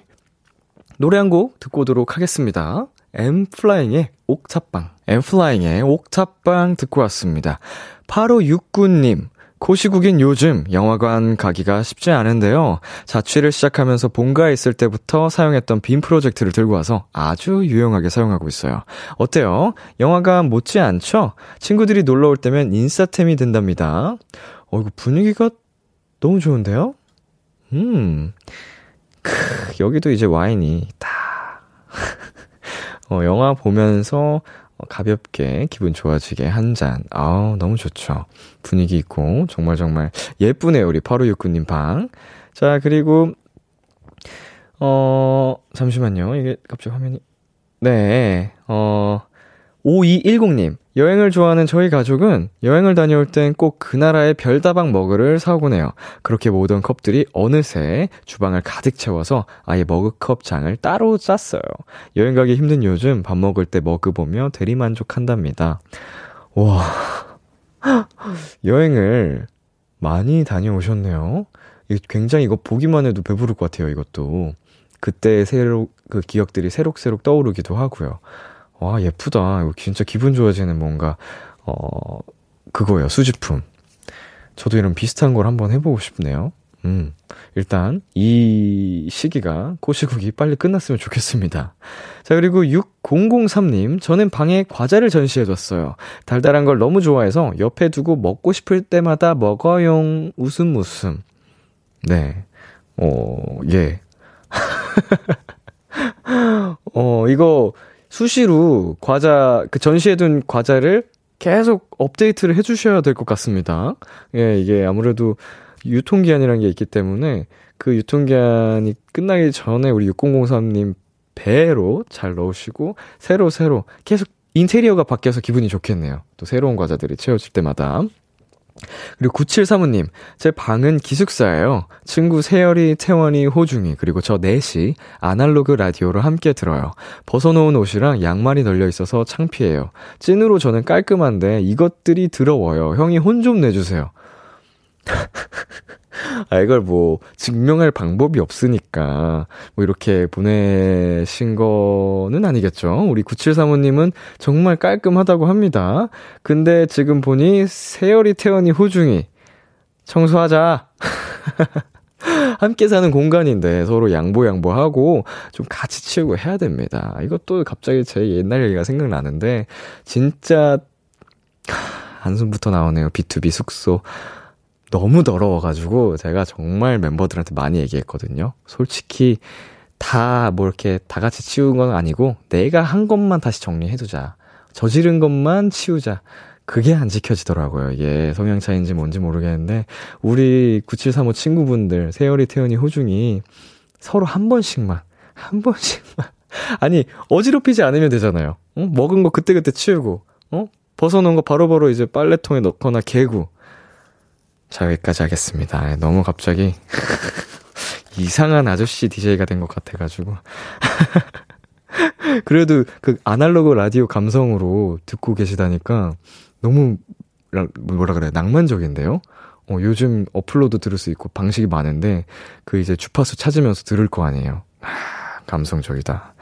노래 한 곡 듣고 오도록 하겠습니다. 엠플라잉의 옥탑방. 엠플라잉의 옥탑방 듣고 왔습니다. 8569님. 고시국인 요즘 영화관 가기가 쉽지 않은데요. 자취를 시작하면서 본가에 있을 때부터 사용했던 빔 프로젝트를 들고 와서 아주 유용하게 사용하고 있어요. 어때요? 영화관 못지 않죠? 친구들이 놀러 올 때면 인싸템이 된답니다. 어, 이거 분위기가 너무 좋은데요? 음. 크, 여기도 이제 와인이 딱. 어, 영화 보면서 어, 가볍게 기분 좋아지게 한 잔. 아우, 너무 좋죠. 분위기 있고, 정말 정말 예쁘네요, 우리 8569님 방. 자, 그리고, 어, 잠시만요. 이게 갑자기 화면이. 네, 어, 5210님. 여행을 좋아하는 저희 가족은 여행을 다녀올 땐 꼭 그 나라의 별다방 머그를 사오곤 해요. 그렇게 모든 컵들이 어느새 주방을 가득 채워서 아예 머그컵 장을 따로 짰어요. 여행 가기 힘든 요즘 밥 먹을 때 머그 보며 대리만족한답니다. 와. 여행을 많이 다녀오셨네요. 굉장히 이거 보기만 해도 배부를 것 같아요, 이것도. 그때 새로, 그 기억들이 새록새록 떠오르기도 하고요. 와, 예쁘다. 이거 진짜 기분 좋아지는 뭔가, 어, 그거예요. 수집품. 저도 이런 비슷한 걸 한번 해보고 싶네요. 음, 일단, 이 시기가, 고시국이 빨리 끝났으면 좋겠습니다. 자, 그리고 6003님, 저는 방에 과자를 전시해뒀어요. 달달한 걸 너무 좋아해서 옆에 두고 먹고 싶을 때마다 먹어용 웃음 웃음. 네. 어, 예. 어, 이거, 수시로 과자, 그 전시해둔 과자를 계속 업데이트를 해주셔야 될 것 같습니다. 예, 이게 아무래도 유통기한이라는 게 있기 때문에 그 유통기한이 끝나기 전에 우리 6003님 배로 잘 넣으시고 새로 새로 계속 인테리어가 바뀌어서 기분이 좋겠네요. 또 새로운 과자들이 채워질 때마다. 그리고 9735님, 제 방은 기숙사예요. 친구 세열이, 태원이, 호중이, 그리고 저 넷이 아날로그 라디오로 함께 들어요. 벗어놓은 옷이랑 양말이 널려 있어서 창피해요. 찐으로 저는 깔끔한데 이것들이 더러워요. 형이 혼 좀 내주세요. 아, 이걸 뭐, 증명할 방법이 없으니까, 뭐, 이렇게 보내신 거는 아니겠죠. 우리 9735님은 정말 깔끔하다고 합니다. 근데 지금 보니, 세열이, 태연이, 호중이, 청소하자. 함께 사는 공간인데 서로 양보 양보하고 좀 같이 치우고 해야 됩니다. 이것도 갑자기 제 옛날 얘기가 생각나는데 진짜 한숨부터 나오네요. B2B 숙소. 너무 더러워가지고 제가 정말 멤버들한테 많이 얘기했거든요. 솔직히 다 뭐 이렇게 다 같이 치운 건 아니고 내가 한 것만 다시 정리해두자. 저지른 것만 치우자. 그게 안 지켜지더라고요. 이게 성향 차이인지 뭔지 모르겠는데 우리 9735 친구분들 세열이 태연이 호중이 서로 한 번씩만 한 번씩만 아니 어지럽히지 않으면 되잖아요. 어? 먹은 거 그때그때 치우고 어? 벗어놓은 거 바로바로 이제 빨래통에 넣거나 개고 자, 여기까지 하겠습니다. 예, 너무 갑자기 이상한 아저씨 DJ가 된 것 같아가지고. 그래도 그 아날로그 라디오 감성으로 듣고 계시다니까 너무 뭐라 그래 낭만적인데요. 어, 요즘 어플로도 들을 수 있고 방식이 많은데 그 이제 주파수 찾으면서 들을 거 아니에요. 하, 감성적이다.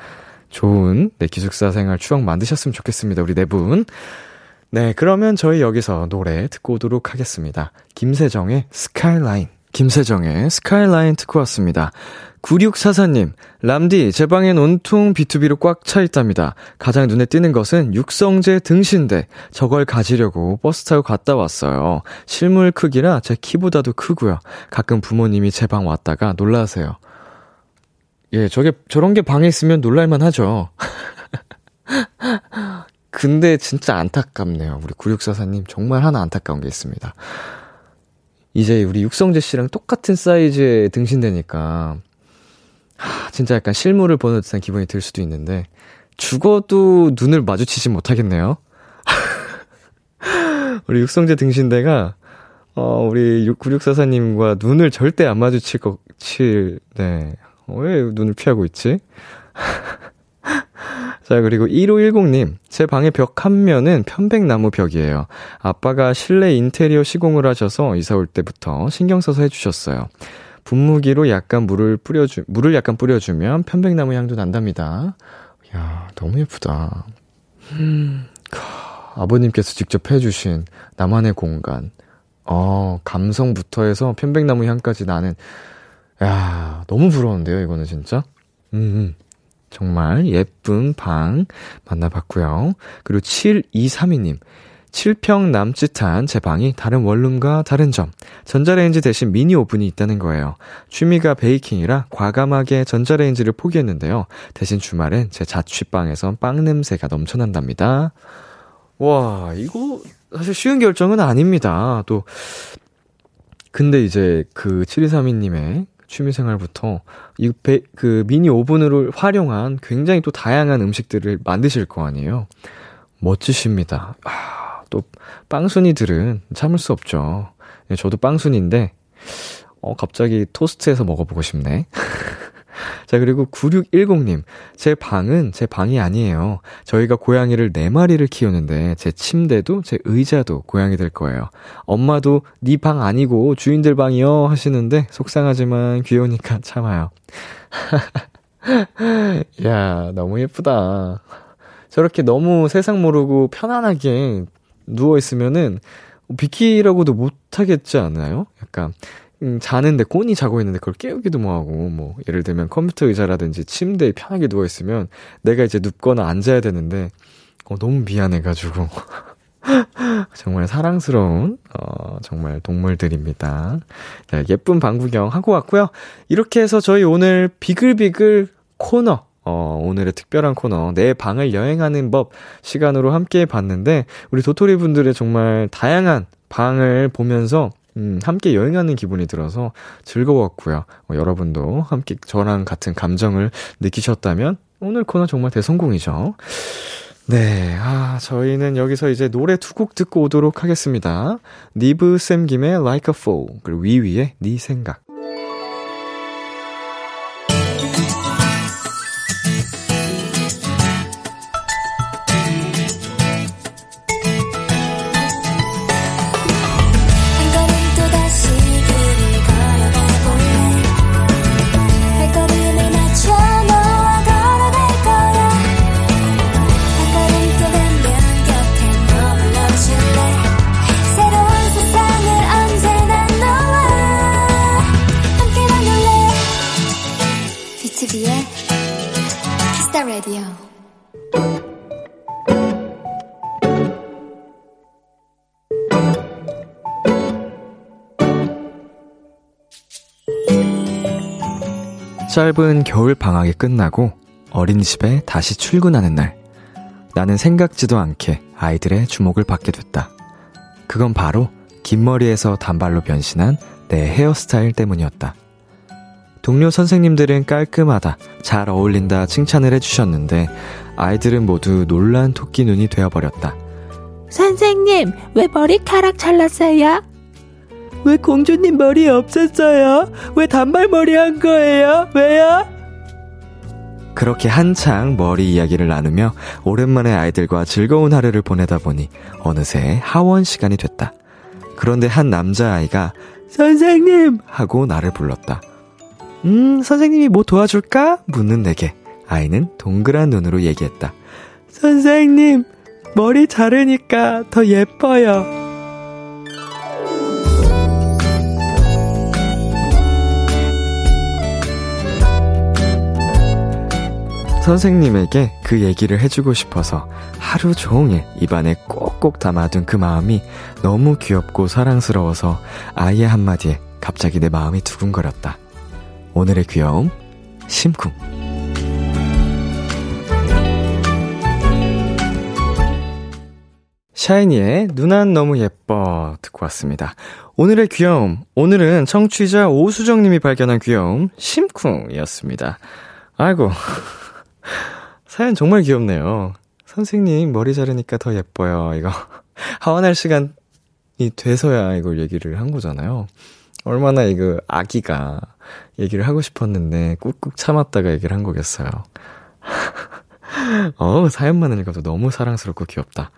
좋은 내 네, 기숙사 생활 추억 만드셨으면 좋겠습니다. 우리 네 분. 네, 그러면 저희 여기서 노래 듣고 오도록 하겠습니다. 김세정의 스카이라인. 김세정의 스카이라인 듣고 왔습니다. 9644님, 람디, 제 방엔 온통 B2B로 꽉 차 있답니다. 가장 눈에 띄는 것은 육성재 등신대. 저걸 가지려고 버스 타고 갔다 왔어요. 실물 크기라 제 키보다도 크고요. 가끔 부모님이 제 방 왔다가 놀라세요. 예, 저게, 저런 게 방에 있으면 놀랄만 하죠. 근데 진짜 안타깝네요. 우리 9644님, 정말 하나 안타까운 게 있습니다. 이제 우리 육성재 씨랑 똑같은 사이즈의 등신대니까, 하, 진짜 약간 실물을 보는 듯한 기분이 들 수도 있는데, 죽어도 눈을 마주치지 못하겠네요. 우리 육성재 등신대가, 어, 우리 9644님과 눈을 절대 안 마주칠 것, 칠, 네. 어, 왜 눈을 피하고 있지? 자, 그리고 1510님. 제 방의 벽 한 면은 편백나무 벽이에요. 아빠가 실내 인테리어 시공을 하셔서 이사 올 때부터 신경 써서 해주셨어요. 분무기로 약간 물을 뿌려주, 물을 약간 뿌려주면 편백나무 향도 난답니다. 야 너무 예쁘다. 음, 아버님께서 직접 해주신 나만의 공간. 어, 감성부터 해서 편백나무 향까지 나는, 야 너무 부러운데요, 이거는 진짜? 음, 음. 정말 예쁜 방 만나봤고요. 그리고 7232님. 7평 남짓한 제 방이 다른 원룸과 다른 점. 전자레인지 대신 미니 오븐이 있다는 거예요. 취미가 베이킹이라 과감하게 전자레인지를 포기했는데요. 대신 주말엔 제 자취방에선 빵 냄새가 넘쳐난답니다. 와, 이거 사실 쉬운 결정은 아닙니다. 또, 근데 이제 그 7232님의 취미생활부터 이 배, 그 미니 오븐을 활용한 굉장히 또 다양한 음식들을 만드실 거 아니에요. 멋지십니다. 아, 또 빵순이들은 참을 수 없죠. 예, 저도 빵순인데 어 갑자기 토스트해서 먹어보고 싶네. 자, 그리고 9610님. 제 방은 제 방이 아니에요. 저희가 고양이를 4마리를 키우는데 제 침대도 제 의자도 고양이 될 거예요. 엄마도 네 방 아니고 주인들 방이요 하시는데 속상하지만 귀여우니까 참아요. 야, 너무 예쁘다. 저렇게 너무 세상 모르고 편안하게 누워 있으면은 비키라고도 못 하겠지 않나요? 약간, 음, 자는데 꼰이 자고 있는데 그걸 깨우기도 뭐하고, 뭐, 예를 들면 컴퓨터 의자라든지 침대에 편하게 누워 있으면 내가 이제 눕거나 앉아야 되는데, 어, 너무 미안해가지고. 정말 사랑스러운, 어, 정말 동물들입니다. 네, 예쁜 방구경 하고 왔고요. 이렇게 해서 저희 오늘 비글비글 코너, 어, 오늘의 특별한 코너, 내 방을 여행하는 법 시간으로 함께 봤는데, 우리 도토리 분들의 정말 다양한 방을 보면서, 음, 함께 여행하는 기분이 들어서 즐거웠고요. 어, 여러분도 함께 저랑 같은 감정을 느끼셨다면, 오늘 코너 정말 대성공이죠. 네, 아, 저희는 여기서 이제 노래 두 곡 듣고 오도록 하겠습니다. 니브 쌤 김의 Like a Fool, 그리고 위위의 네 생각. 짧은 겨울 방학이 끝나고 어린이집에 다시 출근하는 날, 나는 생각지도 않게 아이들의 주목을 받게 됐다. 그건 바로 긴 머리에서 단발로 변신한 내 헤어스타일 때문이었다. 동료 선생님들은 깔끔하다, 잘 어울린다 칭찬을 해주셨는데, 아이들은 모두 놀란 토끼 눈이 되어버렸다. 선생님, 왜 머리카락 잘랐어요? 왜 공주님 머리 없었어요? 왜 단발머리 한 거예요? 왜요? 그렇게 한창 머리 이야기를 나누며 오랜만에 아이들과 즐거운 하루를 보내다 보니 어느새 하원 시간이 됐다. 그런데 한 남자아이가 선생님! 하고 나를 불렀다. 음, 선생님이 뭐 도와줄까? 묻는 내게 아이는 동그란 눈으로 얘기했다. 선생님, 머리 자르니까 더 예뻐요. 선생님에게 그 얘기를 해주고 싶어서 하루 종일 입안에 꼭꼭 담아둔 그 마음이 너무 귀엽고 사랑스러워서 아이의 한마디에 갑자기 내 마음이 두근거렸다. 오늘의 귀여움, 심쿵. 샤이니의 누난 너무 예뻐 듣고 왔습니다. 오늘의 귀여움, 오늘은 청취자 오수정님이 발견한 귀여움, 심쿵이었습니다. 아이고, 사연 정말 귀엽네요. 선생님 머리 자르니까 더 예뻐요. 이거 하원할 시간이 돼서야 이걸 얘기를 한 거잖아요. 얼마나 이거 아기가 얘기를 하고 싶었는데 꾹꾹 참았다가 얘기를 한 거겠어요. 어, 사연만 읽어도 너무 사랑스럽고 귀엽다.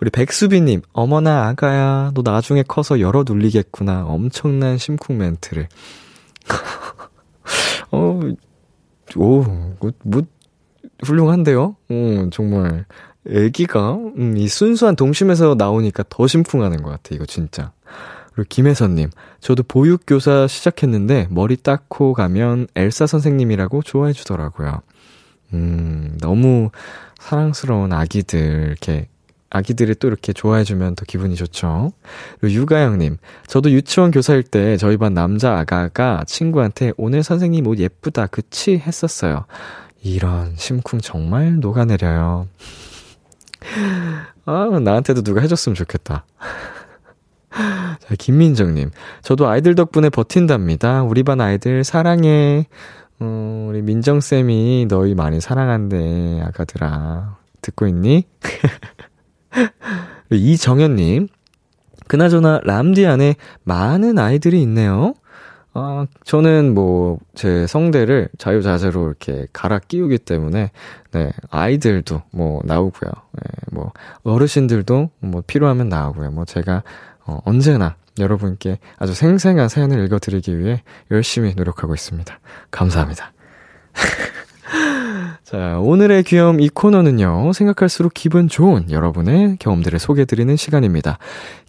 우리 백수비님, 어머나 아가야, 너 나중에 커서 열어 눌리겠구나. 엄청난 심쿵 멘트를. 어, 오, 뭐, 뭐, 훌륭한데요? 음, 정말. 애기가, 음, 이 순수한 동심에서 나오니까 더 심쿵하는 것 같아, 이거 진짜. 그리고 김혜선님, 저도 보육교사 시작했는데 머리 닦고 가면 엘사 선생님이라고 좋아해 주더라고요. 음, 너무 사랑스러운 아기들, 이렇게, 아기들이 또 이렇게 좋아해주면 더 기분이 좋죠. 그리고 유가영님, 저도 유치원 교사일 때 저희 반 남자 아가가 친구한테 오늘 선생님 옷 예쁘다, 그치? 했었어요. 이런 심쿵 정말 녹아내려요. 아, 나한테도 누가 해줬으면 좋겠다. 자, 김민정님. 저도 아이들 덕분에 버틴답니다. 우리 반 아이들 사랑해. 어, 우리 민정쌤이 너희 많이 사랑한대, 아가들아. 듣고 있니? 이정현님. 그나저나 람디 안에 많은 아이들이 있네요. 아, 저는 뭐, 제 성대를 자유자재로 이렇게 갈아 끼우기 때문에, 네, 아이들도 뭐 나오고요. 네, 뭐, 어르신들도 뭐 필요하면 나오고요. 뭐 제가, 어, 언제나 여러분께 아주 생생한 사연을 읽어드리기 위해 열심히 노력하고 있습니다. 감사합니다. 자, 오늘의 귀여움 이 코너는요, 생각할수록 기분 좋은 여러분의 경험들을 소개해드리는 시간입니다.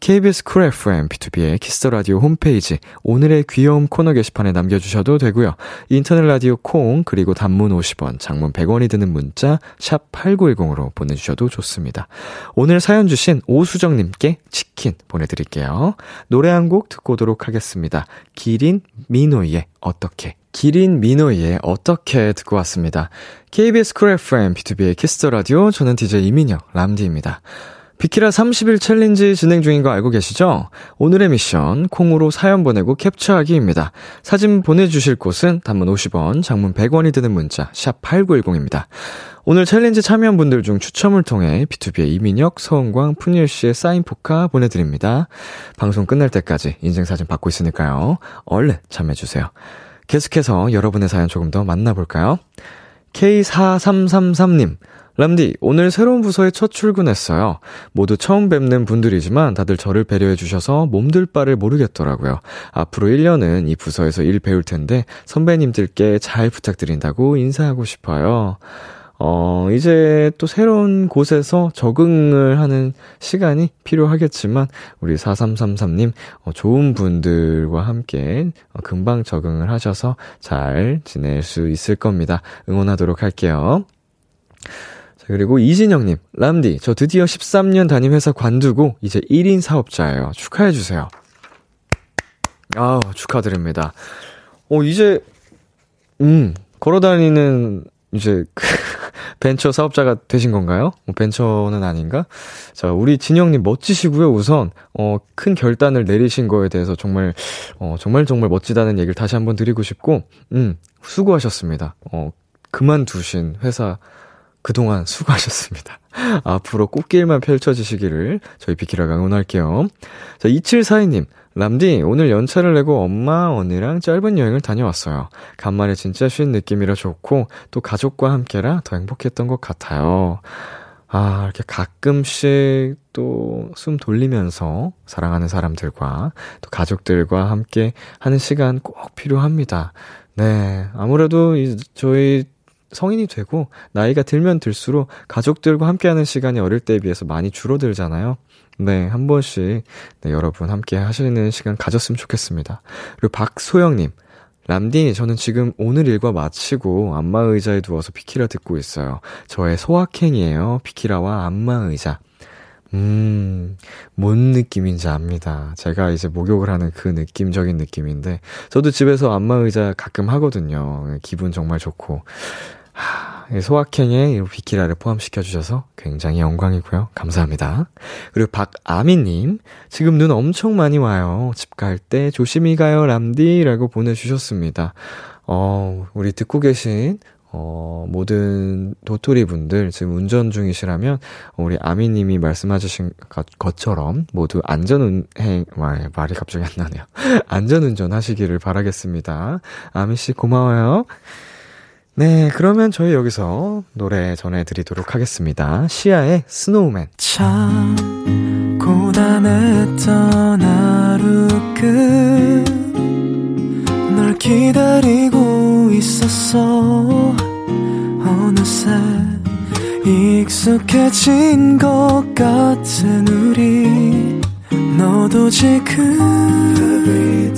KBS 쿨 FM, B2B의 키스 더 라디오 홈페이지, 오늘의 귀여움 코너 게시판에 남겨주셔도 되고요. 인터넷 라디오 콩, 그리고 단문 50원, 장문 100원이 드는 문자, 샵 8910으로 보내주셔도 좋습니다. 오늘 사연 주신 오수정님께 치킨 보내드릴게요. 노래 한 곡 듣고 오도록 하겠습니다. 기린 미노이의 어떻게. 기린 미노이의 어떻게 듣고 왔습니다. KBS 쿨 FM, B2B의 키스 더 라디오, 저는 DJ 이민혁, 람디입니다. 비키라 30일 챌린지 진행 중인 거 알고 계시죠? 오늘의 미션, 콩으로 사연 보내고 캡처하기입니다. 사진 보내주실 곳은 단문 50원, 장문 100원이 드는 문자, 샵 8910입니다. 오늘 챌린지 참여한 분들 중 추첨을 통해 B2B의 이민혁, 서은광, 프니엘 씨의 사인 포카 보내드립니다. 방송 끝날 때까지 인증사진 받고 있으니까요. 얼른 참여해주세요. 계속해서 여러분의 사연 조금 더 만나볼까요? K4333님, 람디, 오늘 새로운 부서에 첫 출근했어요. 모두 처음 뵙는 분들이지만 다들 저를 배려해 주셔서 몸둘 바를 모르겠더라고요. 앞으로 1년은 이 부서에서 일 배울 텐데 선배님들께 잘 부탁드린다고 인사하고 싶어요. 어, 이제 또 새로운 곳에서 적응을 하는 시간이 필요하겠지만, 우리 4333님, 어, 좋은 분들과 함께 어, 금방 적응을 하셔서 잘 지낼 수 있을 겁니다. 응원하도록 할게요. 자, 그리고 이진영님, 람디, 저 드디어 13년 다닌 회사 관두고 이제 1인 사업자예요. 축하해주세요. 아 축하드립니다. 어, 이제, 음, 걸어다니는 이제 그 벤처 사업자가 되신 건가요? 뭐 벤처는 아닌가? 자, 우리 진영님 멋지시고요. 우선 어, 큰 결단을 내리신 거에 대해서 정말 어, 정말 정말 멋지다는 얘기를 다시 한번 드리고 싶고, 음, 수고하셨습니다. 어, 그만두신 회사 그동안 수고하셨습니다. 앞으로 꽃길만 펼쳐지시기를 저희 비키라가 응원할게요. 자, 2742님. 람디, 오늘 연차를 내고 엄마, 언니랑 짧은 여행을 다녀왔어요. 간만에 진짜 쉰 느낌이라 좋고, 또 가족과 함께라 더 행복했던 것 같아요. 아, 이렇게 가끔씩 또 숨 돌리면서 사랑하는 사람들과 또 가족들과 함께 하는 시간 꼭 필요합니다. 네. 아무래도 이, 저희 성인이 되고 나이가 들면 들수록 가족들과 함께하는 시간이 어릴 때에 비해서 많이 줄어들잖아요. 네, 한 번씩 네, 여러분 함께 하시는 시간 가졌으면 좋겠습니다. 그리고 박소영님, 람디, 저는 지금 오늘 일과 마치고 안마 의자에 누워서 비키라 듣고 있어요. 저의 소확행이에요. 비키라와 안마 의자. 음, 뭔 느낌인지 압니다. 제가 이제 목욕을 하는 그 느낌적인 느낌인데, 저도 집에서 안마 의자 가끔 하거든요. 기분 정말 좋고. 하, 소확행에 비키라를 포함시켜주셔서 굉장히 영광이고요. 감사합니다. 그리고 박아미님, 지금 눈 엄청 많이 와요. 집 갈 때 조심히 가요, 람디. 라고 보내주셨습니다. 어, 우리 듣고 계신 어, 모든 도토리 분들 지금 운전 중이시라면 우리 아미님이 말씀하신 것처럼 모두 안전운행 말 말이 갑자기 안 나네요. 안전운전 하시기를 바라겠습니다. 아미 씨 고마워요. 네, 그러면 저희 여기서 노래 전해드리도록 하겠습니다. Sia의 Snowman. 참 고단했던 하루 끝널 기다리고 있었어 어느새 익숙해진 것 같은 우리 너도 지금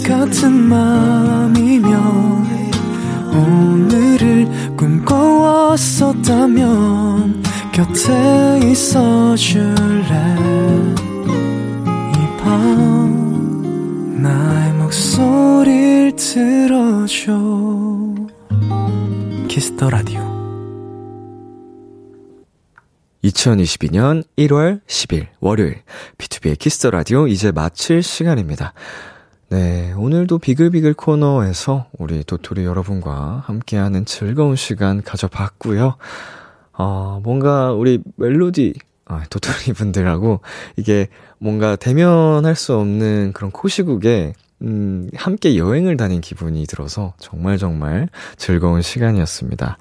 같은 맘이면 오늘 을 꿈꿔왔었다면 곁에 있어 줄래? 이 밤 나의 목소리를 들어줘. 키스 더 라디오. 2022년 1월 10일 월요일. B2B의 키스 더 라디오 이제 마칠 시간입니다. 네, 오늘도 비글비글 코너에서 우리 도토리 여러분과 함께하는 즐거운 시간 가져봤고요. 어, 뭔가 우리 멜로디, 아, 도토리 분들하고 이게 뭔가 대면할 수 없는 그런 코시국에 음, 함께 여행을 다닌 기분이 들어서 정말 정말 즐거운 시간이었습니다.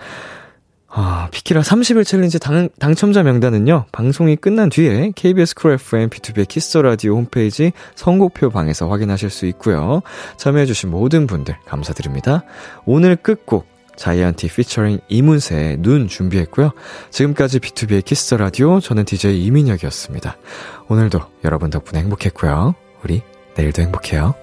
아, 비키라 30일 챌린지 당, 당첨자 명단은요, 방송이 끝난 뒤에 KBS 쿨 FM B2B의 키스 더 라디오 홈페이지 선곡표 방에서 확인하실 수 있고요. 참여해주신 모든 분들 감사드립니다. 오늘 끝곡, 자이언티 피처링 이문세의 눈 준비했고요. 지금까지 B2B의 키스 더 라디오, 저는 DJ 이민혁이었습니다. 오늘도 여러분 덕분에 행복했고요. 우리 내일도 행복해요.